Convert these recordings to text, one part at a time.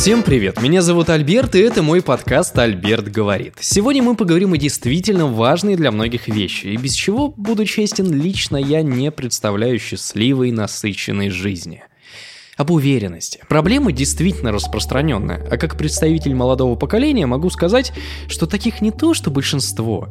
Всем привет, меня зовут Альберт, и это мой подкаст «Альберт говорит». Сегодня мы поговорим о действительно важной для многих вещи, и без чего, буду честен, лично я не представляю счастливой, насыщенной жизни об уверенности. Проблема действительно распространенная, а как представитель молодого поколения могу сказать, что таких не то, что большинство,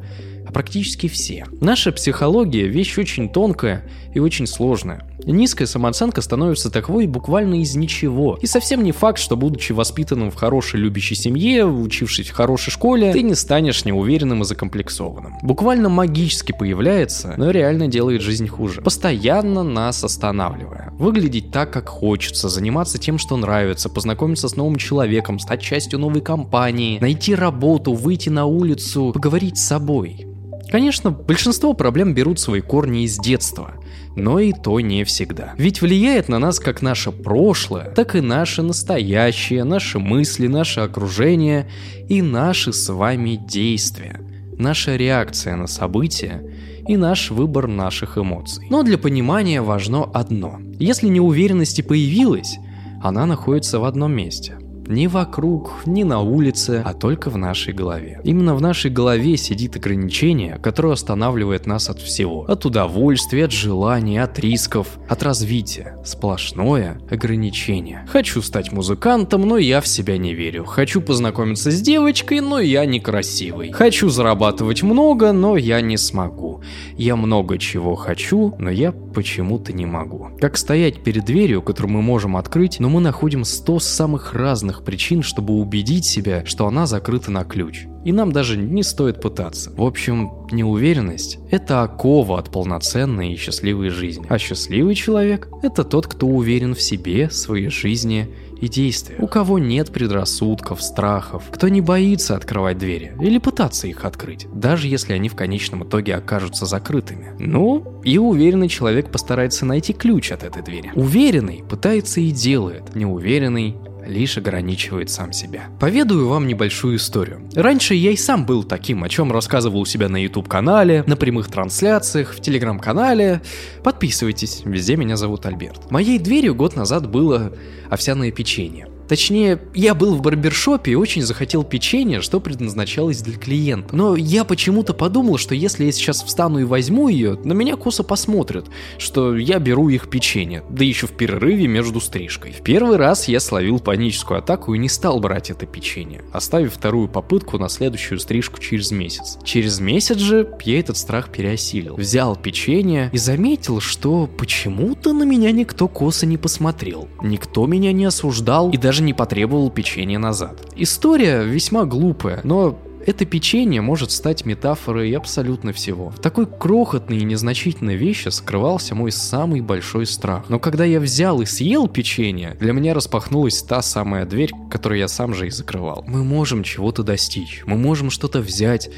а практически все. Наша психология – вещь очень тонкая и очень сложная. Низкая самооценка становится таковой буквально из ничего. И совсем не факт, что будучи воспитанным в хорошей любящей семье, учившись в хорошей школе, ты не станешь неуверенным и закомплексованным. Буквально магически появляется, но реально делает жизнь хуже. Постоянно нас останавливая. Выглядеть так, как хочется, заниматься тем, что нравится, познакомиться с новым человеком, стать частью новой компании, найти работу, выйти на улицу, поговорить с собой. Конечно, большинство проблем берут свои корни из детства, но и то не всегда. Ведь влияет на нас как наше прошлое, так и наше настоящее, наши мысли, наше окружение и наши с вами действия, наша реакция на события и наш выбор наших эмоций. Но для понимания важно одно. Если неуверенность и появилась, она находится в одном месте – ни вокруг, ни на улице, а только в нашей голове. Именно в нашей голове сидит ограничение, которое останавливает нас от всего. От удовольствия, от желаний, от рисков, от развития. Сплошное ограничение. Хочу стать музыкантом, но я в себя не верю. Хочу познакомиться с девочкой, но я некрасивый. Хочу зарабатывать много, но я не смогу. Я много чего хочу, но я почему-то не могу. Как стоять перед дверью, которую мы можем открыть, но мы находим 100 самых разных веских причин, чтобы убедить себя, что она закрыта на ключ. И нам даже не стоит пытаться. В общем, неуверенность – это окова от полноценной и счастливой жизни. А счастливый человек – это тот, кто уверен в себе, своей жизни и действиях. У кого нет предрассудков, страхов, кто не боится открывать двери или пытаться их открыть, даже если они в конечном итоге окажутся закрытыми. Ну, и уверенный человек постарается найти ключ от этой двери. Уверенный пытается и делает, неуверенный лишь ограничивает сам себя. Поведаю вам небольшую историю. Раньше я и сам был таким, о чем рассказывал у себя на YouTube-канале, на прямых трансляциях, в Телеграм-канале. Подписывайтесь, везде меня зовут Альберт. Моей дверью год назад было овсяное печенье. Точнее, я был в барбершопе и очень захотел печенье, что предназначалось для клиента. Но я почему-то подумал, что если я сейчас встану и возьму ее, на меня косо посмотрят, что я беру их печенье, да еще в перерыве между стрижкой. В первый раз я словил паническую атаку и не стал брать это печенье, оставив вторую попытку на следующую стрижку через месяц. Через месяц же я этот страх переосилил. Взял печенье и заметил, что почему-то на меня никто косо не посмотрел. Никто меня не осуждал и даже даже не потребовал печенье назад. История весьма глупая, но это печенье может стать метафорой абсолютно всего. В такой крохотной и незначительной вещи скрывался мой самый большой страх. Но когда я взял и съел печенье, для меня распахнулась та самая дверь, которую я сам же и закрывал. Мы можем чего-то достичь, мы можем что-то взять,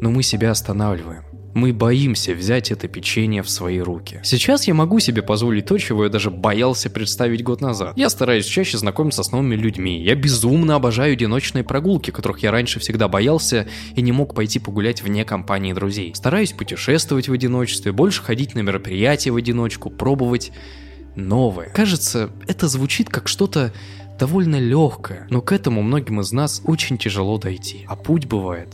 но мы себя останавливаем. Мы боимся взять это печенье в свои руки. Сейчас я могу себе позволить то, чего я даже боялся представить год назад. Я стараюсь чаще знакомиться с новыми людьми. Я безумно обожаю одиночные прогулки, которых я раньше всегда боялся и не мог пойти погулять вне компании друзей. Стараюсь путешествовать в одиночестве, больше ходить на мероприятия в одиночку, пробовать новое. Кажется, это звучит как что-то довольно легкое, но к этому многим из нас очень тяжело дойти. А путь бывает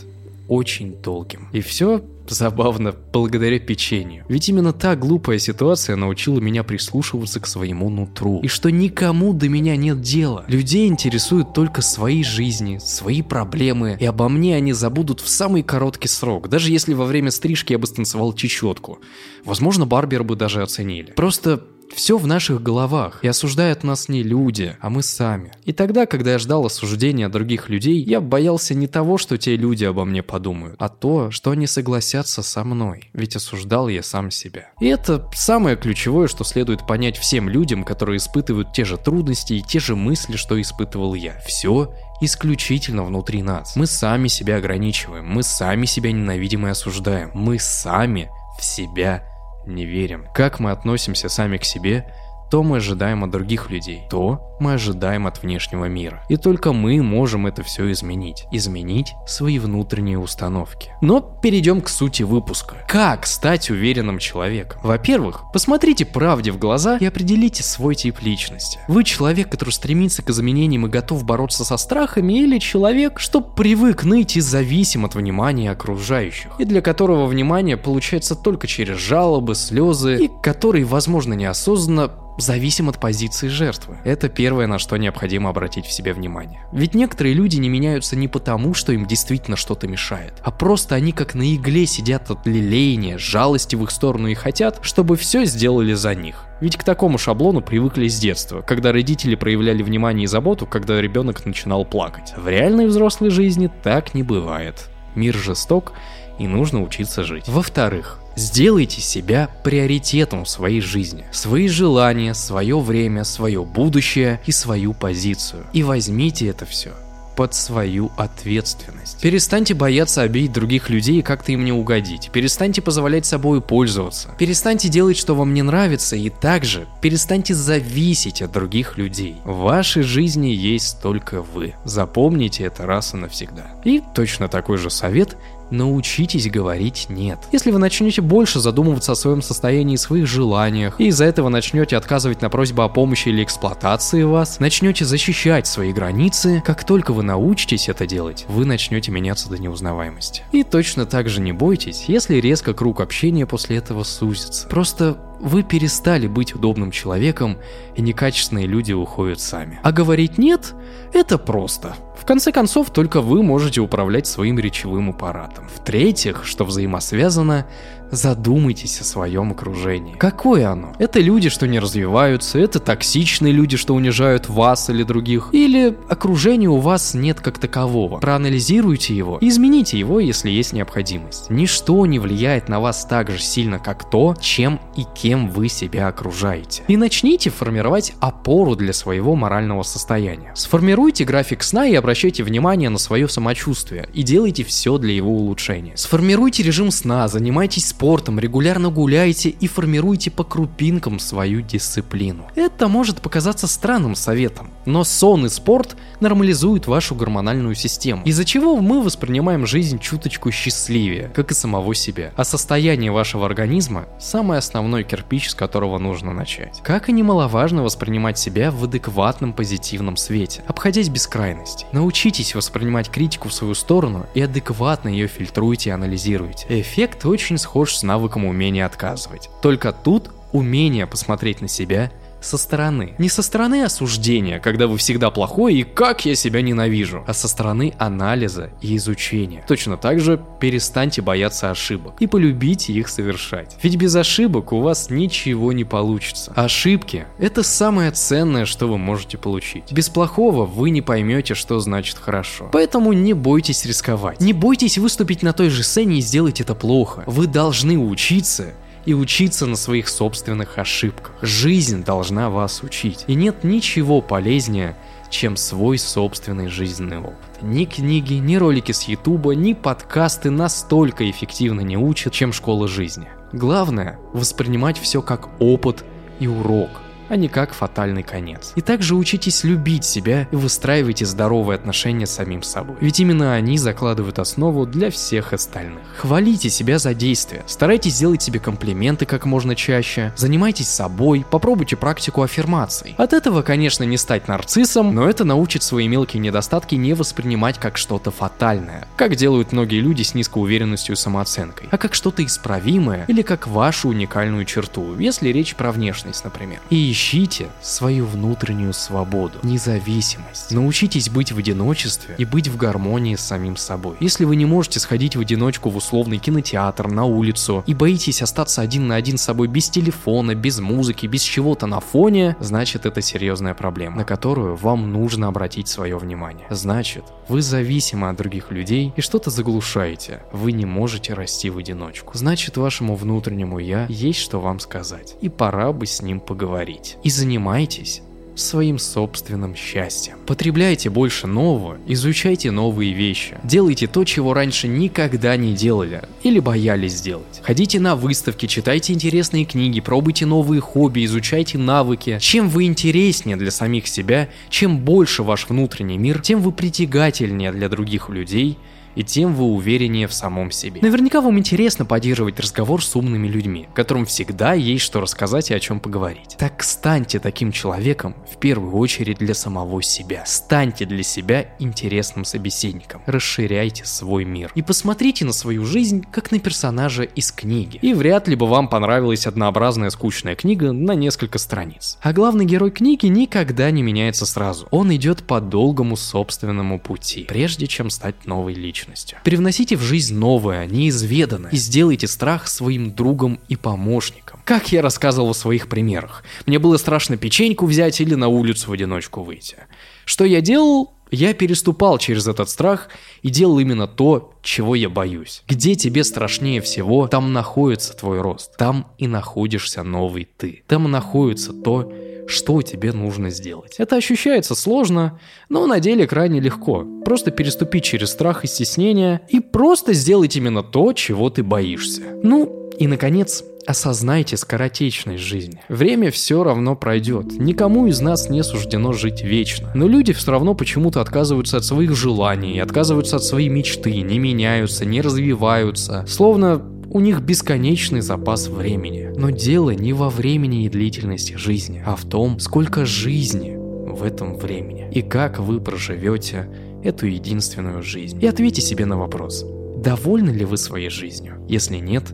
очень долгим. И все забавно благодаря печенью. Ведь именно та глупая ситуация научила меня прислушиваться к своему нутру. И что никому до меня нет дела. Людей интересуют только свои жизни, свои проблемы. И обо мне они забудут в самый короткий срок. Даже если во время стрижки я бы станцевал чечетку. Возможно, Барбер бы даже оценили. Просто все в наших головах, и осуждают нас не люди, а мы сами. И тогда, когда я ждал осуждения других людей, я боялся не того, что те люди обо мне подумают, а то, что они согласятся со мной, ведь осуждал я сам себя. И это самое ключевое, что следует понять всем людям, которые испытывают те же трудности и те же мысли, что испытывал я. Все исключительно внутри нас. Мы сами себя ограничиваем, мы сами себя ненавидим и осуждаем, мы сами в себя не верим. Как мы относимся сами к себе, то мы ожидаем от других людей, то мы ожидаем от внешнего мира. И только мы можем это все изменить. Изменить свои внутренние установки. Но перейдем к сути выпуска. Как стать уверенным человеком? Во-первых, посмотрите правде в глаза и определите свой тип личности. Вы человек, который стремится к изменениям и готов бороться со страхами, или человек, что привык ныть и зависим от внимания окружающих, и для которого внимание получается только через жалобы, слезы, и который, возможно, неосознанно зависим от позиции жертвы. Это первое, на что необходимо обратить в себе внимание. Ведь некоторые люди не меняются не потому, что им действительно что-то мешает, а просто они как на игле сидят от лелеяния, жалости в их сторону и хотят, чтобы все сделали за них. Ведь к такому шаблону привыкли с детства, когда родители проявляли внимание и заботу, когда ребенок начинал плакать. В реальной взрослой жизни так не бывает. Мир жесток, и нужно учиться жить. Во-вторых, Сделайте себя приоритетом в своей жизни. Свои желания, свое время, свое будущее и свою позицию. И возьмите это все под свою ответственность. Перестаньте бояться обидеть других людей и как-то им не угодить. Перестаньте позволять собой пользоваться. Перестаньте делать, что вам не нравится, и также перестаньте зависеть от других людей. В вашей жизни есть только вы. Запомните это раз и навсегда. И точно такой же совет научитесь говорить «нет». Если вы начнете больше задумываться о своем состоянии и своих желаниях, и из-за этого начнете отказывать на просьбу о помощи или эксплуатации вас, начнете защищать свои границы, как только вы научитесь это делать, вы начнете меняться до неузнаваемости. И точно так же не бойтесь, если резко круг общения после этого сузится. Просто вы перестали быть удобным человеком, и некачественные люди уходят сами. А говорить «нет» — это просто. В конце концов, только вы можете управлять своим речевым аппаратом. В-третьих, что взаимосвязано, задумайтесь о своем окружении. Какое оно? Это люди, что не развиваются, это токсичные люди, что унижают вас или других, или окружения у вас нет как такового. Проанализируйте его и измените его, если есть необходимость. Ничто не влияет на вас так же сильно, как то, чем и кем вы себя окружаете. И начните формировать опору для своего морального состояния. Сформируйте график сна и обращайте внимание на свое самочувствие и делайте все для его улучшения. Сформируйте режим сна, занимайтесь спортом, спортом, регулярно гуляйте и формируйте по крупинкам свою дисциплину. Это может показаться странным советом, но сон и спорт нормализуют вашу гормональную систему, из-за чего мы воспринимаем жизнь чуточку счастливее, как и самого себя. А состояние вашего организма – самый основной кирпич, с которого нужно начать. Как и немаловажно воспринимать себя в адекватном позитивном свете, обходясь без крайностей. Научитесь воспринимать критику в свою сторону и адекватно ее фильтруйте и анализируйте. Эффект очень схож с навыком умения отказывать. Только тут умение посмотреть на себя со стороны. Не со стороны осуждения, когда вы всегда плохой и как я себя ненавижу, а со стороны анализа и изучения. Точно так же перестаньте бояться ошибок и полюбите их совершать. Ведь без ошибок у вас ничего не получится. Ошибки – это самое ценное, что вы можете получить. Без плохого вы не поймете, что значит хорошо. Поэтому не бойтесь рисковать. Не бойтесь выступить на той же сцене и сделать это плохо. Вы должны учиться и учиться на своих собственных ошибках. Жизнь должна вас учить. И нет ничего полезнее, чем свой собственный жизненный опыт. Ни книги, ни ролики с ютуба, ни подкасты настолько эффективно не учат, чем школа жизни. Главное – воспринимать все как опыт и урок – а не как фатальный конец. И также учитесь любить себя и выстраивайте здоровые отношения с самим собой. Ведь именно они закладывают основу для всех остальных. Хвалите себя за действия, старайтесь сделать себе комплименты как можно чаще, занимайтесь собой, попробуйте практику аффирмаций. От этого, конечно, не стать нарциссом, но это научит свои мелкие недостатки не воспринимать как что-то фатальное, как делают многие люди с низкой уверенностью и самооценкой, а как что-то исправимое или как вашу уникальную черту, если речь про внешность, например. И еще Ищите свою внутреннюю свободу, независимость. Научитесь быть в одиночестве и быть в гармонии с самим собой. Если вы не можете сходить в одиночку в условный кинотеатр, на улицу и боитесь остаться один на один с собой без телефона, без музыки, без чего-то на фоне, значит это серьезная проблема, на которую вам нужно обратить свое внимание. Значит, вы зависимы от других людей и что-то заглушаете. Вы не можете расти в одиночку. Значит, вашему внутреннему я есть что вам сказать. И пора бы с ним поговорить. И занимайтесь своим собственным счастьем. Потребляйте больше нового, изучайте новые вещи, делайте то, чего раньше никогда не делали или боялись сделать. Ходите на выставки, читайте интересные книги, пробуйте новые хобби, изучайте навыки. Чем вы интереснее для самих себя, чем больше ваш внутренний мир, тем вы притягательнее для других людей – и тем вы увереннее в самом себе. Наверняка вам интересно поддерживать разговор с умными людьми, которым всегда есть что рассказать и о чем поговорить. Так станьте таким человеком в первую очередь для самого себя. Станьте для себя интересным собеседником. Расширяйте свой мир. И посмотрите на свою жизнь как на персонажа из книги. И вряд ли бы вам понравилась однообразная скучная книга на несколько страниц. А главный герой книги никогда не меняется сразу. Он идет по долгому собственному пути, прежде чем стать новой личностью личностью. Привносите в жизнь новое, неизведанное, и сделайте страх своим другом и помощником. Как я рассказывал в своих примерах. Мне было страшно печеньку взять или на улицу в одиночку выйти. Что я делал? Я переступал через этот страх и делал именно то, чего я боюсь. Где тебе страшнее всего, там находится твой рост. Там и находишься новый ты. Там находится то, что тебе нужно сделать. Это ощущается сложно, но на деле крайне легко. Просто переступить через страх и стеснение и просто сделать именно то, чего ты боишься. Ну и, наконец, Осознайте скоротечность жизни. Время все равно пройдет. Никому из нас не суждено жить вечно. Но люди все равно почему-то отказываются от своих желаний, отказываются от своей мечты, не меняются, не развиваются. Словно у них бесконечный запас времени. Но дело не во времени и длительности жизни, а в том, сколько жизни в этом времени. И как вы проживете эту единственную жизнь. И ответьте себе на вопрос, довольны ли вы своей жизнью? Если нет,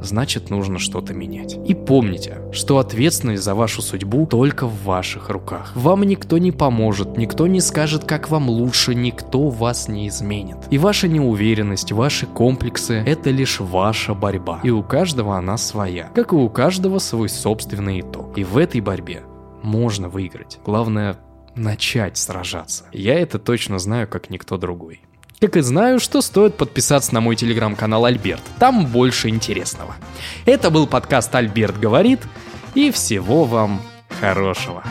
значит нужно что-то менять. И помните, что ответственность за вашу судьбу только в ваших руках. Вам никто не поможет, никто не скажет, как вам лучше, никто вас не изменит. И ваша неуверенность, ваши комплексы – это лишь ваша борьба. И у каждого она своя, как и у каждого свой собственный итог. И в этой борьбе можно выиграть. Главное – начать сражаться. Я это точно знаю, как никто другой. Как и знаю, что стоит подписаться на мой телеграм-канал Альберт. Там больше интересного. Это был подкаст «Альберт говорит». И всего вам хорошего.